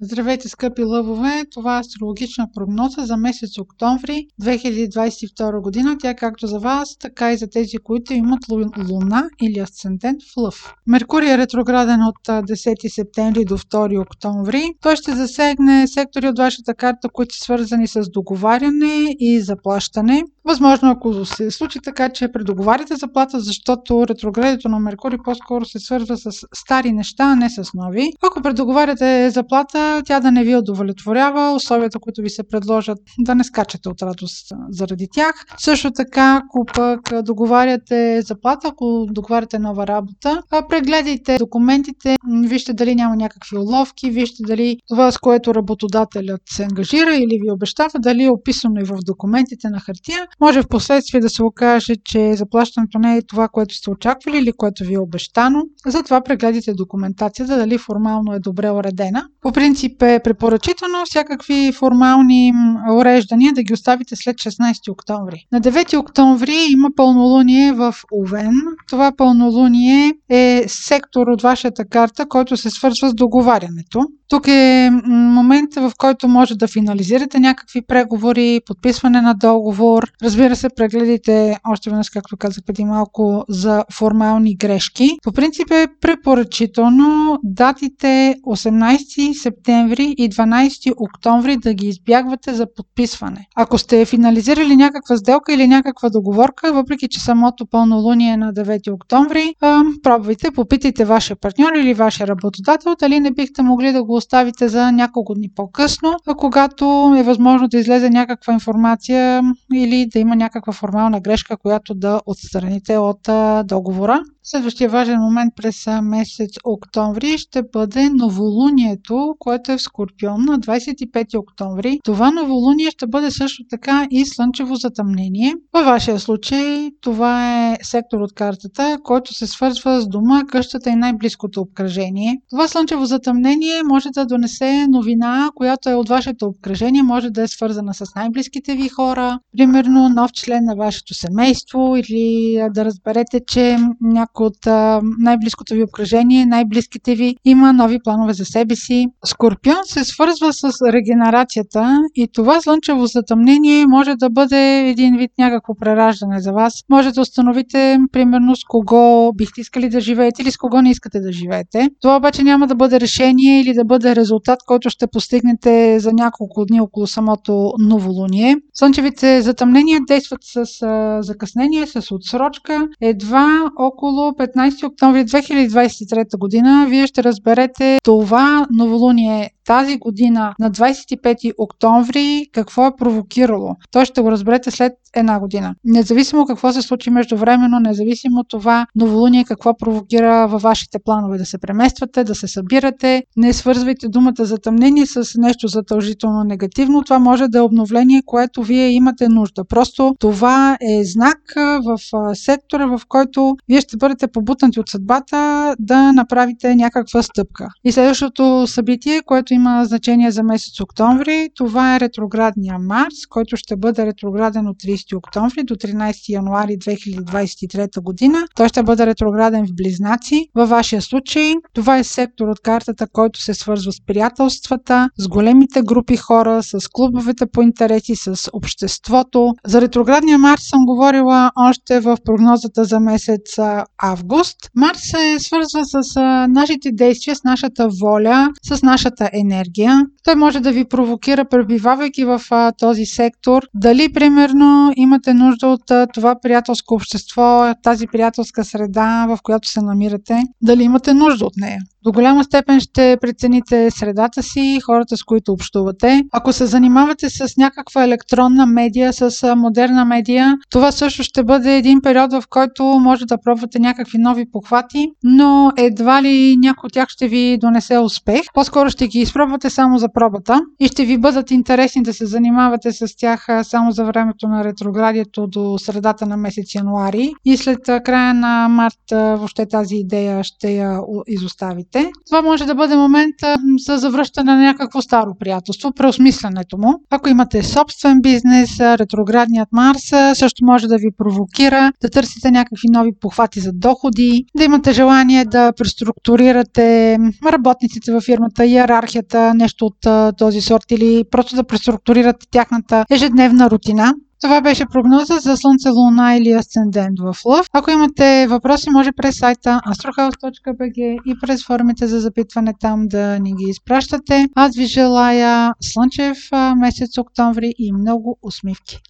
Здравейте, скъпи лъвове! Това е астрологична прогноза за месец октомври 2022 година. Тя е както за вас, така и за тези, които имат луна или асцендент в лъв. Меркурий е ретрограден от 10 септември до 2 октомври. Той ще засегне сектори от вашата карта, които са свързани с договаряне и заплащане. Възможно, ако се случи така, че предоговаряте заплата, защото ретроградито на Меркурий по-скоро се свързва с стари неща, а не с нови. Ако предоговаряте заплата, тя да не ви удовлетворява, условията, които ви се предложат, да не скачате от радост заради тях. Също така, ако пък договаряте заплата, ако договаряте нова работа, прегледайте документите, вижте дали няма някакви уловки, вижте дали това, с което работодателят се ангажира или ви обещава, дали е описано и в документите на хартия, може в последствие да се окаже, че заплащането не е това, което сте очаквали или което ви е обещано. Затова прегледайте документацията, дали формално е добре уредена. По принцип е препоръчително всякакви формални уреждания да ги оставите след 16 октомври. На 9 октомври има пълнолуние в Овен. Това пълнолуние е сектор от вашата карта, който се свързва с договарянето. Тук е момент, в който може да финализирате някакви преговори, подписване на договор. Разбира се, прегледите още веднъж, както казах преди малко, за формални грешки. По принцип е препоръчително датите 18 септември и 12 октомври да ги избягвате за подписване. Ако сте финализирали някаква сделка или някаква договорка, въпреки че самото пълнолуние е на 9 октомври, пробвайте, попитайте вашия партньор или вашия работодател дали не бихте могли да го оставите за няколко дни по-късно, когато е възможно да излезе някаква информация или да има някаква формална грешка, която да отстраните от договора. Следващия важен момент през месец октомври ще бъде новолунието, което е в Скорпион на 25 октомври. Това новолуние ще бъде също така и слънчево затъмнение. Във вашия случай това е сектор от картата, който се свързва с дома, къщата и най-близкото обкръжение. Това слънчево затъмнение може да донесе новина, която е от вашето обкръжение, може да е свързана с най-близките ви хора, примерно нов член на вашето семейство или да разберете, че някой от а, най-близкото ви обкръжение, най-близките ви има нови планове за себе си. Скорпион се свързва с регенерацията и това слънчево затъмнение може да бъде един вид някакво прераждане за вас. Може да установите, примерно, с кого бихте искали да живеете или с кого не искате да живеете. Това обаче няма да бъде решение или да бъде резултат, който ще постигнете за няколко дни около самото новолуние. Слънчевите затъмнения действат с закъснение, с отсрочка, едва около 15 октомври 2023 година. Вие ще разберете това новолуние тази година на 25 октомври какво е провокирало. Той ще го разберете след една година. Независимо какво се случи междувременно, независимо това новолуние какво провокира във вашите планове да се премествате, да се събирате, не свързвайте думата затъмнение с нещо задължително негативно. Това може да е обновление, което вие имате нужда. Просто това е знак в сектора, в който вие ще бъдете побутнати от съдбата да направите някаква стъпка. И следващото събитие, което има значение за месец октомври. Това е ретроградния Марс, който ще бъде ретрограден от 30 октомври до 13 януари 2023 година. Той ще бъде ретрограден в Близнаци. Във вашия случай това е сектор от картата, който се свързва с приятелствата, с големите групи хора, с клубовете по интереси, с обществото. За ретроградния Марс съм говорила още в прогнозата за месец август. Марс се свързва с нашите действия, с нашата воля, с нашата енергия енергия. Той може да ви провокира, пребивавайки в а, този сектор, дали примерно имате нужда от а, това приятелско общество, тази приятелска среда, в която се намирате, дали имате нужда от нея. До голяма степен ще прецените средата си, хората с които общувате. Ако се занимавате с някаква електронна медия, с модерна медия, това също ще бъде един период, в който може да пробвате някакви нови похвати, но едва ли някой от тях ще ви донесе успех. По-скоро ще ги изпробвате само за пробата и ще ви бъдат интересни да се занимавате с тях само за времето на ретроградието до средата на месец януари и след края на март въобще тази идея ще я изоставите това може да бъде момент за завръщане на някакво старо приятелство, преосмисленето му. Ако имате собствен бизнес, ретроградният Марс също може да ви провокира да търсите някакви нови похвати за доходи, да имате желание да преструктурирате работниците във фирмата, иерархията професията, нещо от този сорт или просто да преструктурирате тяхната ежедневна рутина. Това беше прогноза за Слънце, Луна или Асцендент в Лъв. Ако имате въпроси, може през сайта astrohouse.bg и през формите за запитване там да ни ги изпращате. Аз ви желая слънчев месец октомври и много усмивки!